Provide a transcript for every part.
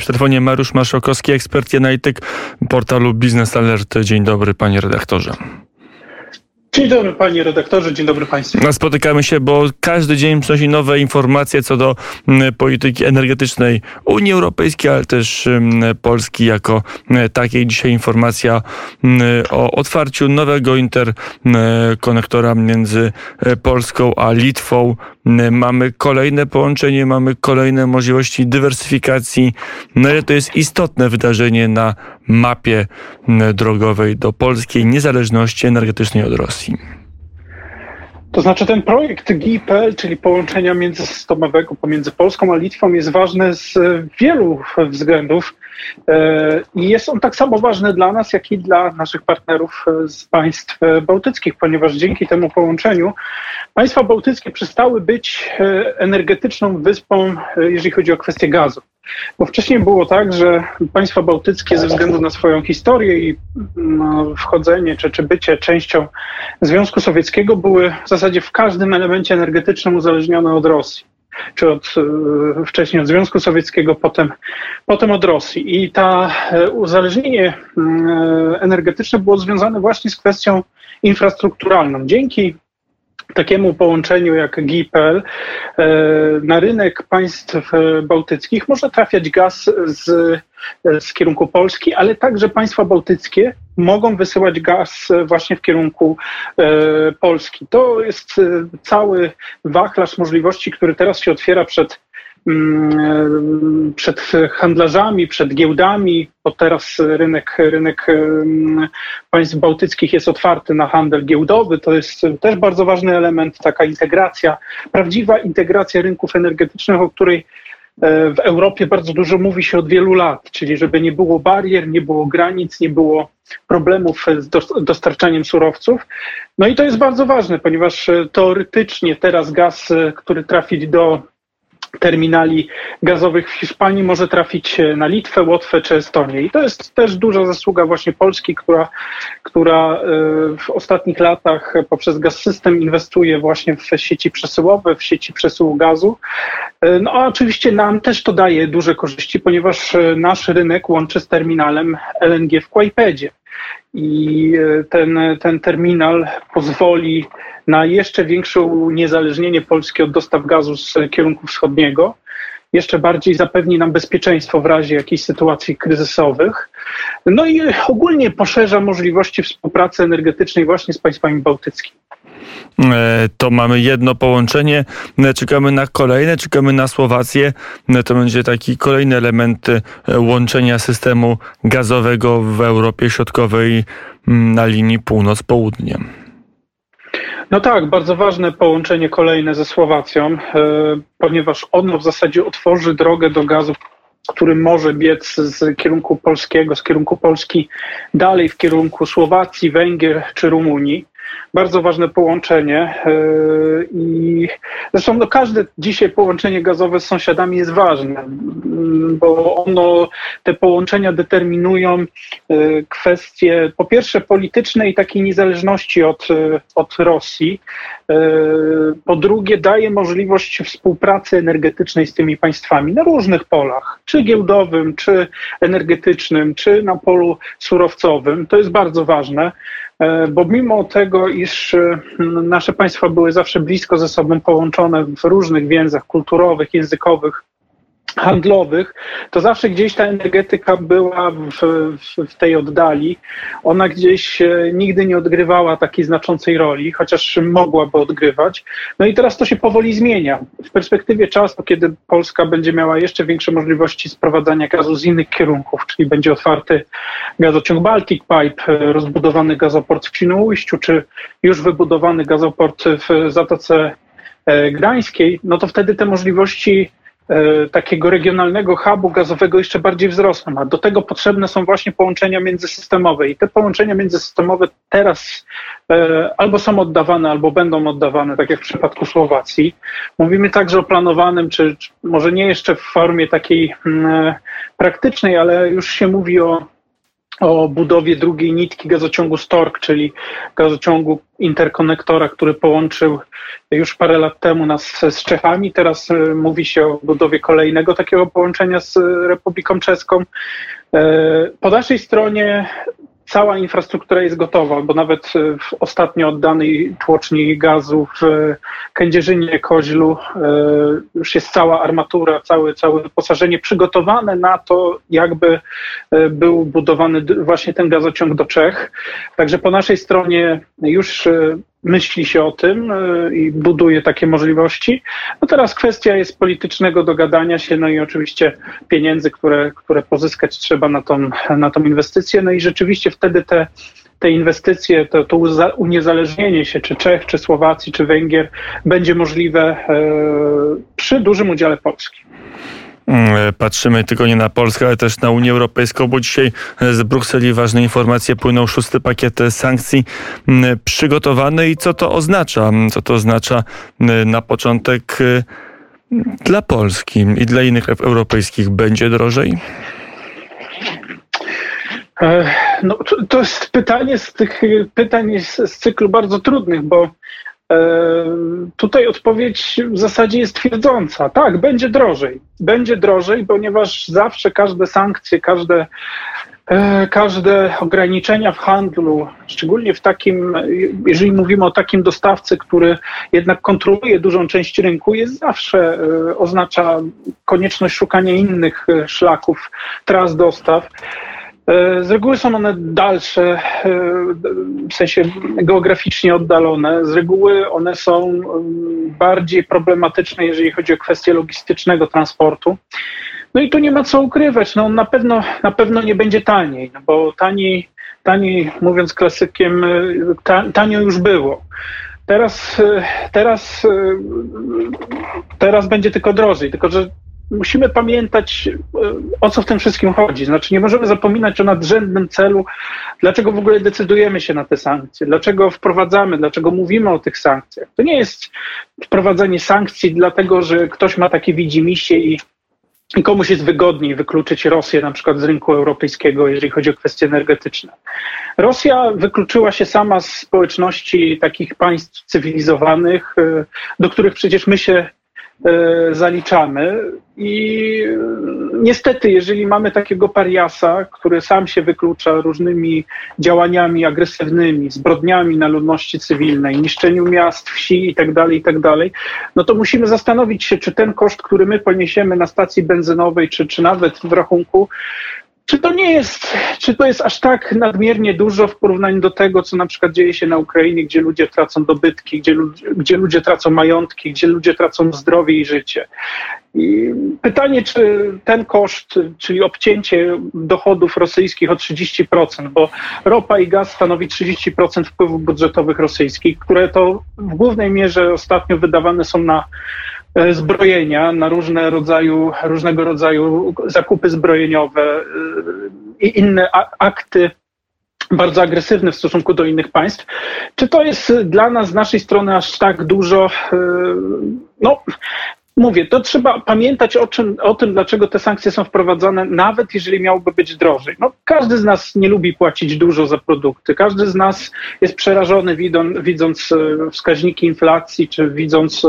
W telefonie Mariusz Maszokowski, ekspert i analityk portalu Business Alert. Dzień dobry, panie redaktorze. Dzień dobry panie redaktorze, dzień dobry państwu. No, spotykamy się, bo każdy dzień przynosi nowe informacje co do mm, polityki energetycznej Unii Europejskiej, ale też mm, Polski jako mm, takiej. Dzisiaj informacja o otwarciu nowego interkonektora między e, Polską a Litwą. Mamy kolejne połączenie, mamy kolejne możliwości dywersyfikacji. No i to jest istotne wydarzenie na mapie drogowej do polskiej niezależności energetycznej od Rosji. To znaczy ten projekt GIPL, czyli połączenia międzysystemowego pomiędzy Polską a Litwą jest ważny z wielu względów i jest on tak samo ważny dla nas, jak i dla naszych partnerów z państw bałtyckich, ponieważ dzięki temu połączeniu państwa bałtyckie przestały być e, energetyczną wyspą, e, jeżeli chodzi o kwestię gazu. Bo wcześniej było tak, że państwa bałtyckie ze względu na swoją historię i no, wchodzenie czy, czy bycie częścią Związku Sowieckiego były w zasadzie w każdym elemencie energetycznym uzależnione od Rosji czy od, e, wcześniej od Związku Sowieckiego, potem, potem od Rosji. I to e, uzależnienie mm, e, energetyczne było związane właśnie z kwestią infrastrukturalną. Dzięki takiemu połączeniu jak GIPL e, na rynek państw bałtyckich może trafiać gaz z, z kierunku Polski, ale także państwa bałtyckie mogą wysyłać gaz właśnie w kierunku e, Polski. To jest e, cały wachlarz możliwości, który teraz się otwiera przed przed handlarzami, przed giełdami, bo teraz rynek, rynek państw bałtyckich jest otwarty na handel giełdowy. To jest też bardzo ważny element, taka integracja, prawdziwa integracja rynków energetycznych, o której e, w Europie bardzo dużo mówi się od wielu lat, czyli żeby nie było barier, nie było granic, nie było problemów z dostarczaniem surowców. No i to jest bardzo ważne, ponieważ e, teoretycznie teraz gaz, e, który trafi do terminali gazowych w Hiszpanii może trafić na Litwę, Łotwę czy Estonię. I to jest też duża zasługa właśnie Polski, która, która e, w ostatnich latach poprzez Gaz System inwestuje właśnie w sieci przesyłowe, w sieci przesyłu gazu. E, no a oczywiście nam też to daje duże korzyści, ponieważ e, nasz rynek łączy z terminalem LNG w Kłajpedzie. I ten, ten terminal pozwoli na jeszcze większe uniezależnienie Polski od dostaw gazu z kierunku wschodniego. Jeszcze bardziej zapewni nam bezpieczeństwo w razie jakichś sytuacji kryzysowych. No i ogólnie poszerza możliwości współpracy energetycznej właśnie z państwami bałtyckimi. E, to mamy jedno połączenie, e, czekamy na kolejne, czekamy na Słowację. E, to będzie taki kolejny element łączenia systemu gazowego w Europie Środkowej mm, na linii północ-południe. No tak, bardzo ważne połączenie kolejne ze Słowacją, ponieważ ono w zasadzie otworzy drogę do gazu, który może biec z kierunku polskiego, z kierunku Polski dalej w kierunku Słowacji, Węgier czy Rumunii bardzo ważne połączenie e, i zresztą no, każde dzisiaj połączenie gazowe z sąsiadami jest ważne, bo ono, te połączenia determinują e, kwestie po pierwsze politycznej takiej niezależności od, e, od Rosji, po drugie daje możliwość współpracy energetycznej z tymi państwami na różnych polach, czy giełdowym, czy energetycznym, czy na polu surowcowym. To jest bardzo ważne. E, bo mimo tego, iż nasze państwa były zawsze blisko ze sobą połączone w różnych więzach kulturowych, językowych, handlowych, to zawsze gdzieś ta energetyka była w, w, w, tej oddali. Ona gdzieś e, nigdy nie odgrywała takiej znaczącej roli, chociaż mogłaby odgrywać. No i teraz to się powoli zmienia. W perspektywie czasu, kiedy Polska będzie miała jeszcze większe możliwości sprowadzania gazu z innych kierunków, czyli będzie otwarty gazociąg Baltic Pipe, e, rozbudowany gazoport w Świnoujściu, czy już wybudowany gazoport w Zatoce e, Gdańskiej, no to wtedy te możliwości takiego regionalnego hubu gazowego jeszcze bardziej wzrosną, a do tego potrzebne są właśnie połączenia międzysystemowe i te połączenia międzysystemowe teraz e, albo są oddawane, albo będą oddawane, tak jak w przypadku Słowacji. Mówimy także o planowanym, czy, czy może nie jeszcze w formie takiej mm, e, praktycznej, ale już się mówi o o budowie drugiej nitki gazociągu Stork, czyli gazociągu interkonektora, który połączył już parę lat temu nas z Czechami. Teraz e, mówi się o budowie kolejnego takiego połączenia z Republiką Czeską. E, po naszej stronie cała infrastruktura jest gotowa, bo nawet e, w ostatnio oddanej tłoczni gazu w Kędzierzynie, Koźlu e, już jest cała armatura, całe, całe wyposażenie przygotowane na to, jakby e, był budowany właśnie ten gazociąg do Czech. Także po naszej stronie już myśli się o tym i buduje takie możliwości. No teraz kwestia jest politycznego dogadania się, no i oczywiście pieniędzy, które, które pozyskać trzeba na tą, na tą inwestycję. No i rzeczywiście wtedy te, te inwestycje, to, to uniezależnienie się, czy Czech, czy Słowacji, czy Węgier będzie możliwe e, przy dużym udziale Polski. Mm, patrzymy tylko nie na Polskę, ale też na Unię Europejską, bo dzisiaj z Brukseli ważne informacje płyną szósty pakiet sankcji mm, przygotowany i co to oznacza? Co to oznacza mm, na początek dla Polski i dla innych europejskich będzie drożej? E, no, to jest pytanie z tych pytań z, z cyklu bardzo trudnych, bo Tutaj odpowiedź w zasadzie jest twierdząca. Tak, będzie drożej. Będzie drożej, ponieważ zawsze każde sankcje, każde, e, każde ograniczenia w handlu, szczególnie w takim, jeżeli mówimy o takim dostawcy, który jednak kontroluje dużą część rynku, jest zawsze e, oznacza konieczność szukania innych e, szlaków, tras dostaw. E, z reguły są one dalsze, e, w sensie geograficznie oddalone. Z reguły one są bardziej problematyczne, jeżeli chodzi o kwestie logistycznego transportu. No i tu nie ma co ukrywać. No na pewno, na pewno nie będzie taniej, no bo taniej, taniej, mówiąc klasykiem, e, tanio już było. Teraz, teraz, teraz będzie tylko drożej, tylko że musimy pamiętać, e, o co w tym wszystkim chodzi. Znaczy, nie możemy zapominać o nadrzędnym celu, dlaczego w ogóle decydujemy się na te sankcje, dlaczego wprowadzamy, dlaczego mówimy o tych sankcjach. To nie jest wprowadzenie sankcji dlatego, że ktoś ma takie widzimisię i i komuś jest wygodniej wykluczyć Rosję na przykład z rynku europejskiego, jeżeli chodzi o kwestie energetyczne. Rosja wykluczyła się sama z społeczności takich państw cywilizowanych, e, do których przecież my się zaliczamy. I niestety, jeżeli mamy takiego pariasa, który sam się wyklucza różnymi działaniami agresywnymi, zbrodniami na ludności cywilnej, niszczeniu miast, wsi itd., tak itd., tak no to musimy zastanowić się, czy ten koszt, który my poniesiemy na stacji benzynowej, czy, czy nawet w rachunku, czy to nie jest, czy to jest aż tak nadmiernie dużo w porównaniu do tego, co na przykład dzieje się na Ukrainie, gdzie ludzie tracą dobytki, gdzie, gdzie ludzie tracą majątki, gdzie ludzie tracą zdrowie i życie? I pytanie, czy ten koszt, czyli obcięcie dochodów rosyjskich o 30%, bo ropa i gaz stanowi 30% wpływów budżetowych rosyjskich, które to w głównej mierze ostatnio wydawane są na zbrojenia, na różne rodzaju, różnego rodzaju zakupy zbrojeniowe e, i inne akty bardzo agresywne w stosunku do innych państw. Czy to jest dla nas z naszej strony aż tak dużo? E, no, mówię, to trzeba pamiętać o, czym, o tym, dlaczego te sankcje są wprowadzane, nawet jeżeli miałoby być drożej. No, każdy z nas nie lubi płacić dużo za produkty. Każdy z nas jest przerażony widząc, widząc e, wskaźniki inflacji, czy widząc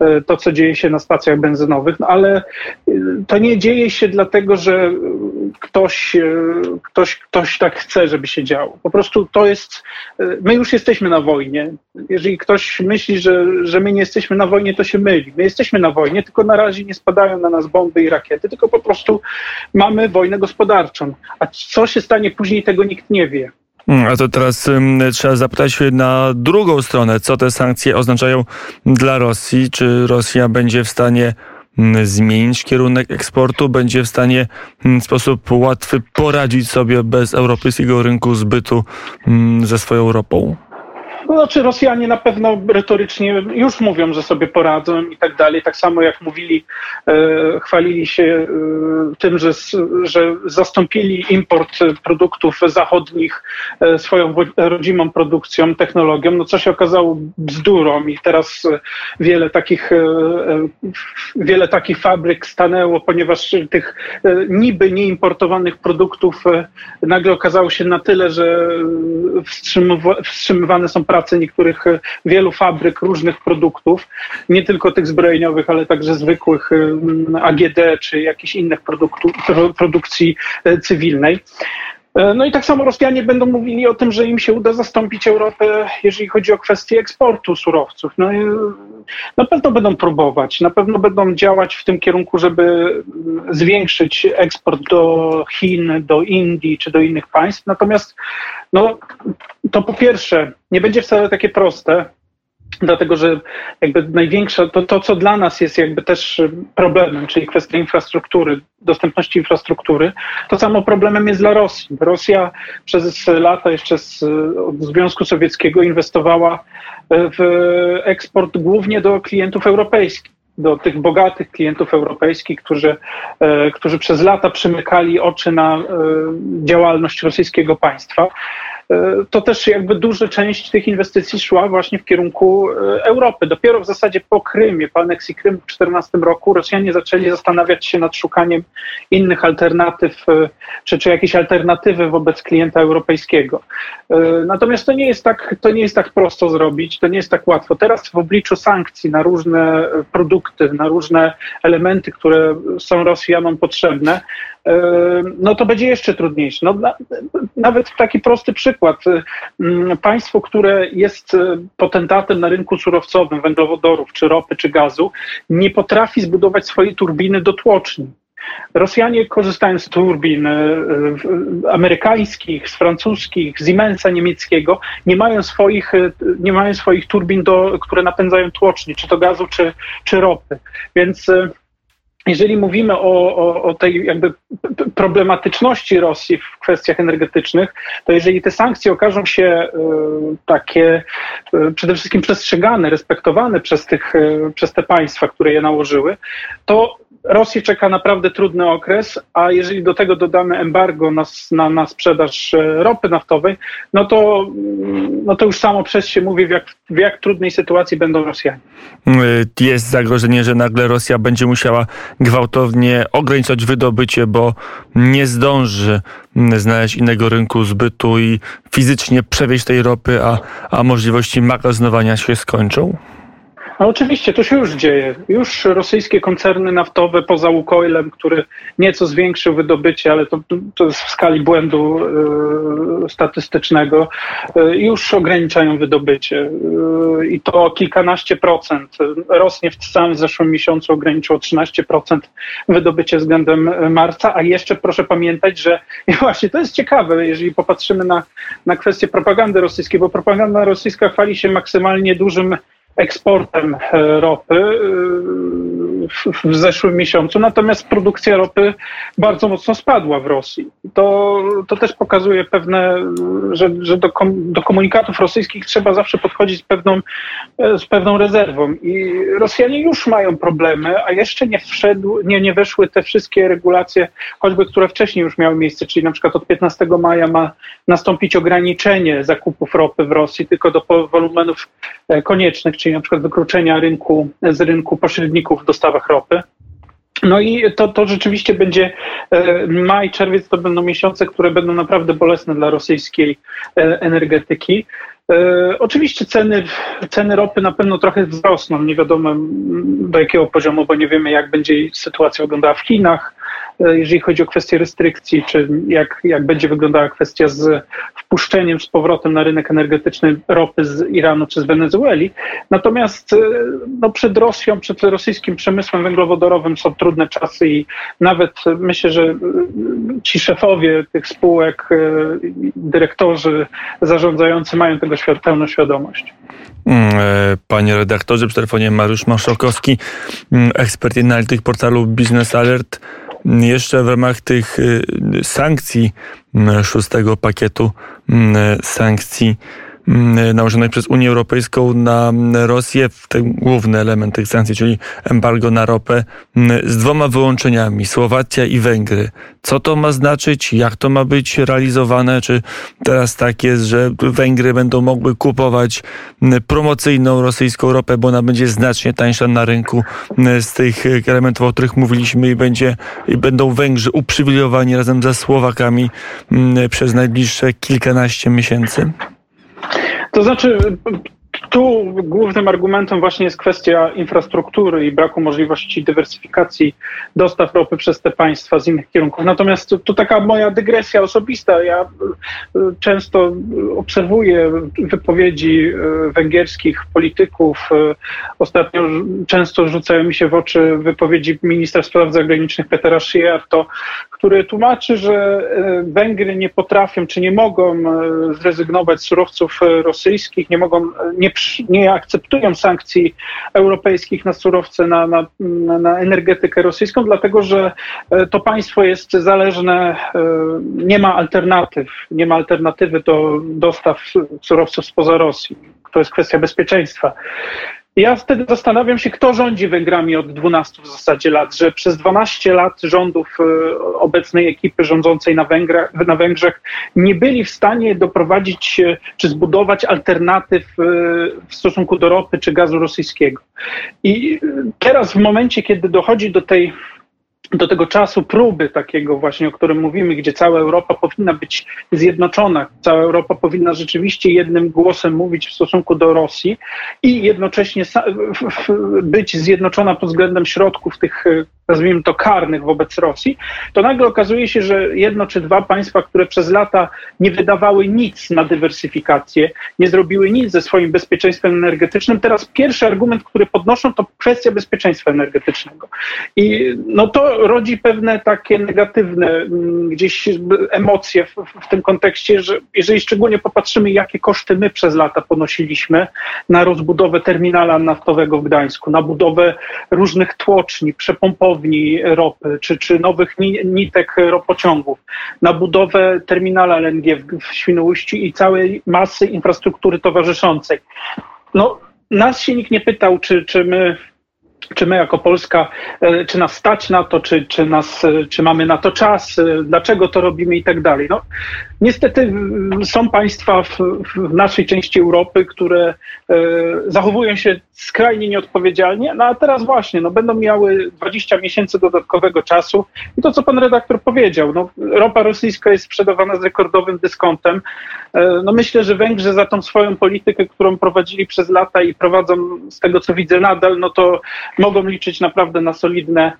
e, to, co dzieje się na stacjach benzynowych, no, ale e, to nie dzieje się dlatego, że ktoś, ktoś, ktoś tak chce, żeby się działo. Po prostu to jest, my już jesteśmy na wojnie. Jeżeli ktoś myśli, że, że my nie jesteśmy na wojnie, to się myli. My jesteśmy na wojnie tylko na razie nie spadają na nas bomby i rakiety, tylko po prostu mamy wojnę gospodarczą. A co się stanie później, tego nikt nie wie. Mm, a to teraz trzeba zapytać na drugą stronę, co te sankcje oznaczają dla Rosji. Czy Rosja będzie w stanie zmienić kierunek eksportu, będzie w stanie w sposób łatwy poradzić sobie bez europejskiego rynku zbytu ze swoją ropą? To znaczy Rosjanie na pewno retorycznie już mówią, że sobie poradzą i tak dalej. Tak samo jak mówili, e, chwalili się e, tym, że, że zastąpili import produktów zachodnich e, swoją rodzimą produkcją, technologią, no co się okazało bzdurą i teraz wiele takich, e, e, wiele takich fabryk stanęło, ponieważ tych e, niby nieimportowanych produktów nagle okazało się na tyle, że wstrzymywane są prace niektórych wielu fabryk różnych produktów, nie tylko tych zbrojeniowych, ale także zwykłych AGD czy jakichś innych produkcji cywilnej. E, no i tak samo Rosjanie będą mówili o tym, że im się uda zastąpić Europę, jeżeli chodzi o kwestię eksportu surowców. No na pewno będą próbować, na pewno będą działać w tym kierunku, żeby mm, zwiększyć eksport do Chin, do Indii czy do innych państw. Natomiast no, to po pierwsze nie będzie wcale takie proste, dlatego że jakby największa, to, to co dla nas jest jakby też problemem, czyli kwestia infrastruktury, dostępności infrastruktury, to samo problemem jest dla Rosji. Rosja przez lata jeszcze z Związku Sowieckiego inwestowała w eksport głównie do klientów europejskich do tych bogatych klientów europejskich, którzy, e, którzy przez lata przymykali oczy na e, działalność rosyjskiego państwa. E, to też jakby duża część tych inwestycji szła właśnie w kierunku e, Europy. Dopiero w zasadzie po Krymie, po aneksji Krymu w 2014 roku Rosjanie zaczęli zastanawiać się nad szukaniem innych alternatyw, e, czy, czy jakiejś alternatywy wobec klienta europejskiego. Natomiast to nie, jest tak, to nie jest tak prosto zrobić, to nie jest tak łatwo. Teraz w obliczu sankcji na różne produkty, na różne elementy, które są Rosjanom potrzebne, no to będzie jeszcze trudniejsze. No, nawet taki prosty przykład. Państwo, które jest potentatem na rynku surowcowym, węglowodorów, czy ropy, czy gazu, nie potrafi zbudować swojej turbiny do tłoczni. Rosjanie korzystają z turbin amerykańskich, z francuskich, z Siemensa niemieckiego, nie mają swoich, nie mają swoich turbin, do, które napędzają tłoczni, czy to gazu, czy, czy ropy. Więc jeżeli mówimy o, o, o, tej jakby problematyczności Rosji w kwestiach energetycznych, to jeżeli te sankcje okażą się y, takie y, przede wszystkim przestrzegane, respektowane przez, tych, y, przez te państwa, które je nałożyły, to Rosję czeka naprawdę trudny okres, a jeżeli do tego dodamy embargo na, na, na sprzedaż e, ropy naftowej, no to, mm, no to już samo przez się mówi, w jak, w jak trudnej sytuacji będą Rosjanie. Y, jest zagrożenie, że nagle Rosja będzie musiała gwałtownie ograniczać wydobycie, bo nie zdąży mm, znaleźć innego rynku zbytu i fizycznie przewieźć tej ropy, a, a możliwości magazynowania się skończą? No oczywiście, to się już dzieje. Już rosyjskie koncerny naftowe poza Łukoilem, który nieco zwiększył wydobycie, ale to, to jest w skali błędu y, statystycznego, y, już ograniczają wydobycie. Y, I to o kilkanaście procent. Rosnie w samym zeszłym miesiącu ograniczyło 13% wydobycie względem marca, a jeszcze proszę pamiętać, że właśnie to jest ciekawe, jeżeli popatrzymy na, na kwestię propagandy rosyjskiej, bo propaganda rosyjska chwali się maksymalnie dużym eksportem e, ropy e, w zeszłym miesiącu, natomiast produkcja ropy bardzo mocno spadła w Rosji. To, to też pokazuje pewne, że, że do, kom, do komunikatów rosyjskich trzeba zawsze podchodzić z pewną, e, z pewną rezerwą. I Rosjanie już mają problemy, a jeszcze nie, wszedł, nie, nie weszły te wszystkie regulacje, choćby które wcześniej już miały miejsce, czyli na przykład od 15 maja ma nastąpić ograniczenie zakupów ropy w Rosji tylko do wolumenów koniecznych, czyli na przykład wykluczenia rynku, z rynku pośredników w dostawach ropy. No i to, to rzeczywiście będzie e, maj, czerwiec to będą miesiące, które będą naprawdę bolesne dla rosyjskiej e, energetyki. E, oczywiście ceny, ceny ropy na pewno trochę wzrosną. Nie wiadomo do jakiego poziomu, bo nie wiemy, jak będzie sytuacja wyglądała w Chinach, jeżeli chodzi o kwestię restrykcji, czy jak, jak będzie wyglądała kwestia z wpuszczeniem z powrotem na rynek energetyczny ropy z Iranu czy z Wenezueli. Natomiast e, no, przed Rosją, przed rosyjskim przemysłem węglowodorowym są trudne czasy i nawet myślę, że e, ci szefowie tych spółek, dyrektorzy zarządzający mają tego pełną świadomość. Mm, panie redaktorze, przy telefonie Mariusz Maszokowski, mm, ekspert i analityk portalu Business Alert. Jeszcze w ramach tych y, sankcji, szóstego pakietu sankcji, mm, nałożonej przez Unię Europejską na Rosję, ten główny element tych sankcji, czyli embargo na ropę, z dwoma wyłączeniami, Słowacja i Węgry. Co to ma znaczyć? Jak to ma być realizowane? Czy teraz tak jest, że Węgry będą mogły kupować promocyjną rosyjską ropę, bo ona będzie znacznie tańsza na rynku z tych elementów, o których mówiliśmy i, będzie, i będą Węgrzy uprzywilejowani razem ze Słowakami przez najbliższe kilkanaście miesięcy? To znaczy, tu głównym argumentem właśnie jest kwestia infrastruktury i braku możliwości dywersyfikacji dostaw ropy przez te państwa z innych kierunków. Natomiast to, taka moja dygresja osobista. Ja e, często obserwuję wypowiedzi e, węgierskich polityków. E, ostatnio często rzucają mi się w oczy wypowiedzi ministra spraw zagranicznych Petera Szyjarto, który tłumaczy, że Węgry nie potrafią czy nie mogą zrezygnować z surowców rosyjskich, nie mogą, nie nie akceptują sankcji europejskich na surowce, na, na, na energetykę rosyjską, dlatego że e, to państwo jest zależne, e, nie ma alternatyw, nie ma alternatywy do dostaw surowców spoza Rosji. To jest kwestia bezpieczeństwa. Ja wtedy zastanawiam się, kto rządzi Węgrami od 12 w zasadzie lat, że przez 12 lat rządów e, obecnej ekipy rządzącej na, Węgrach, na Węgrzech nie byli w stanie doprowadzić czy zbudować alternatyw e, w stosunku do ropy czy gazu rosyjskiego. I teraz w momencie, kiedy dochodzi do tej do tego czasu próby takiego właśnie, o którym mówimy, gdzie cała Europa powinna być zjednoczona, cała Europa powinna rzeczywiście jednym głosem mówić w stosunku do Rosji i jednocześnie być zjednoczona pod względem środków tych nazwijmy to karnych wobec Rosji, to nagle okazuje się, że jedno czy dwa państwa, które przez lata nie wydawały nic na dywersyfikację, nie zrobiły nic ze swoim bezpieczeństwem energetycznym, teraz pierwszy argument, który podnoszą, to kwestia bezpieczeństwa energetycznego. I no to rodzi pewne takie negatywne mm, gdzieś emocje w, w tym kontekście, że jeżeli szczególnie popatrzymy, jakie koszty my przez lata ponosiliśmy na rozbudowę terminala naftowego w Gdańsku, na budowę różnych tłoczni, przepompowni, ropy, czy, czy nowych nitek ropociągów, na budowę terminala LNG w Świnoujściu i całej masy infrastruktury towarzyszącej. No, nas się nikt nie pytał, czy, czy my czy my jako Polska, e, czy nas stać na to, czy, czy, nas, e, czy mamy na to czas, e, dlaczego to robimy i tak dalej. No, niestety są państwa w, w naszej części Europy, które zachowują się skrajnie nieodpowiedzialnie, no a teraz właśnie no, będą miały 20 miesięcy dodatkowego czasu i to, co pan redaktor powiedział, no, ropa rosyjska jest sprzedawana z rekordowym dyskontem. E, no, myślę, że Węgrzy za tą swoją politykę, którą prowadzili przez lata i prowadzą z tego, co widzę nadal, no to mogą liczyć naprawdę na solidne,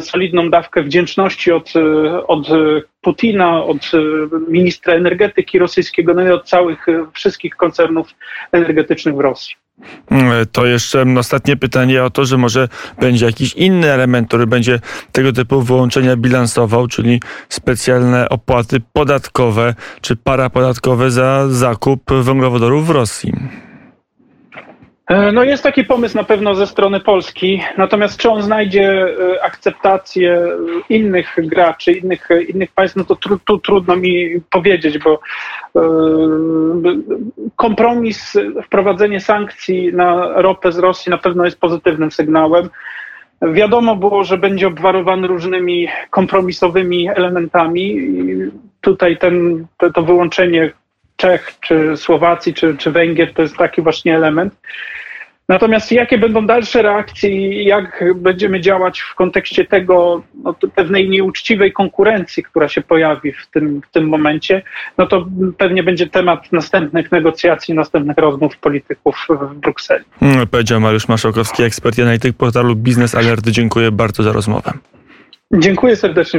solidną dawkę wdzięczności od, e, od Putina, od e, ministra energetyki rosyjskiego, no i od całych wszystkich koncernów energetycznych w Rosji. To jeszcze ostatnie pytanie o to, że może będzie jakiś inny element, który będzie tego typu wyłączenia bilansował, czyli specjalne opłaty podatkowe czy parapodatkowe za zakup węglowodorów w Rosji. E, no jest taki pomysł na pewno ze strony Polski, natomiast czy on znajdzie e, akceptację innych graczy, innych, innych państw, no to tru, tu trudno mi powiedzieć, bo e, kompromis, wprowadzenie sankcji na ropę z Rosji na pewno jest pozytywnym sygnałem. Wiadomo było, że będzie obwarowany różnymi kompromisowymi elementami. Tutaj ten, to, to wyłączenie Czech, czy Słowacji, czy, czy Węgier to jest taki właśnie element. Natomiast jakie będą dalsze reakcje i jak będziemy działać w kontekście tego no, pewnej nieuczciwej konkurencji, która się pojawi w tym, w tym momencie, no to pewnie będzie temat następnych negocjacji, następnych rozmów polityków w Brukseli. Hmm, powiedział Mariusz Maszokowski, ekspert analityk portalu Biznes Alert. Dziękuję bardzo za rozmowę. Dziękuję serdecznie.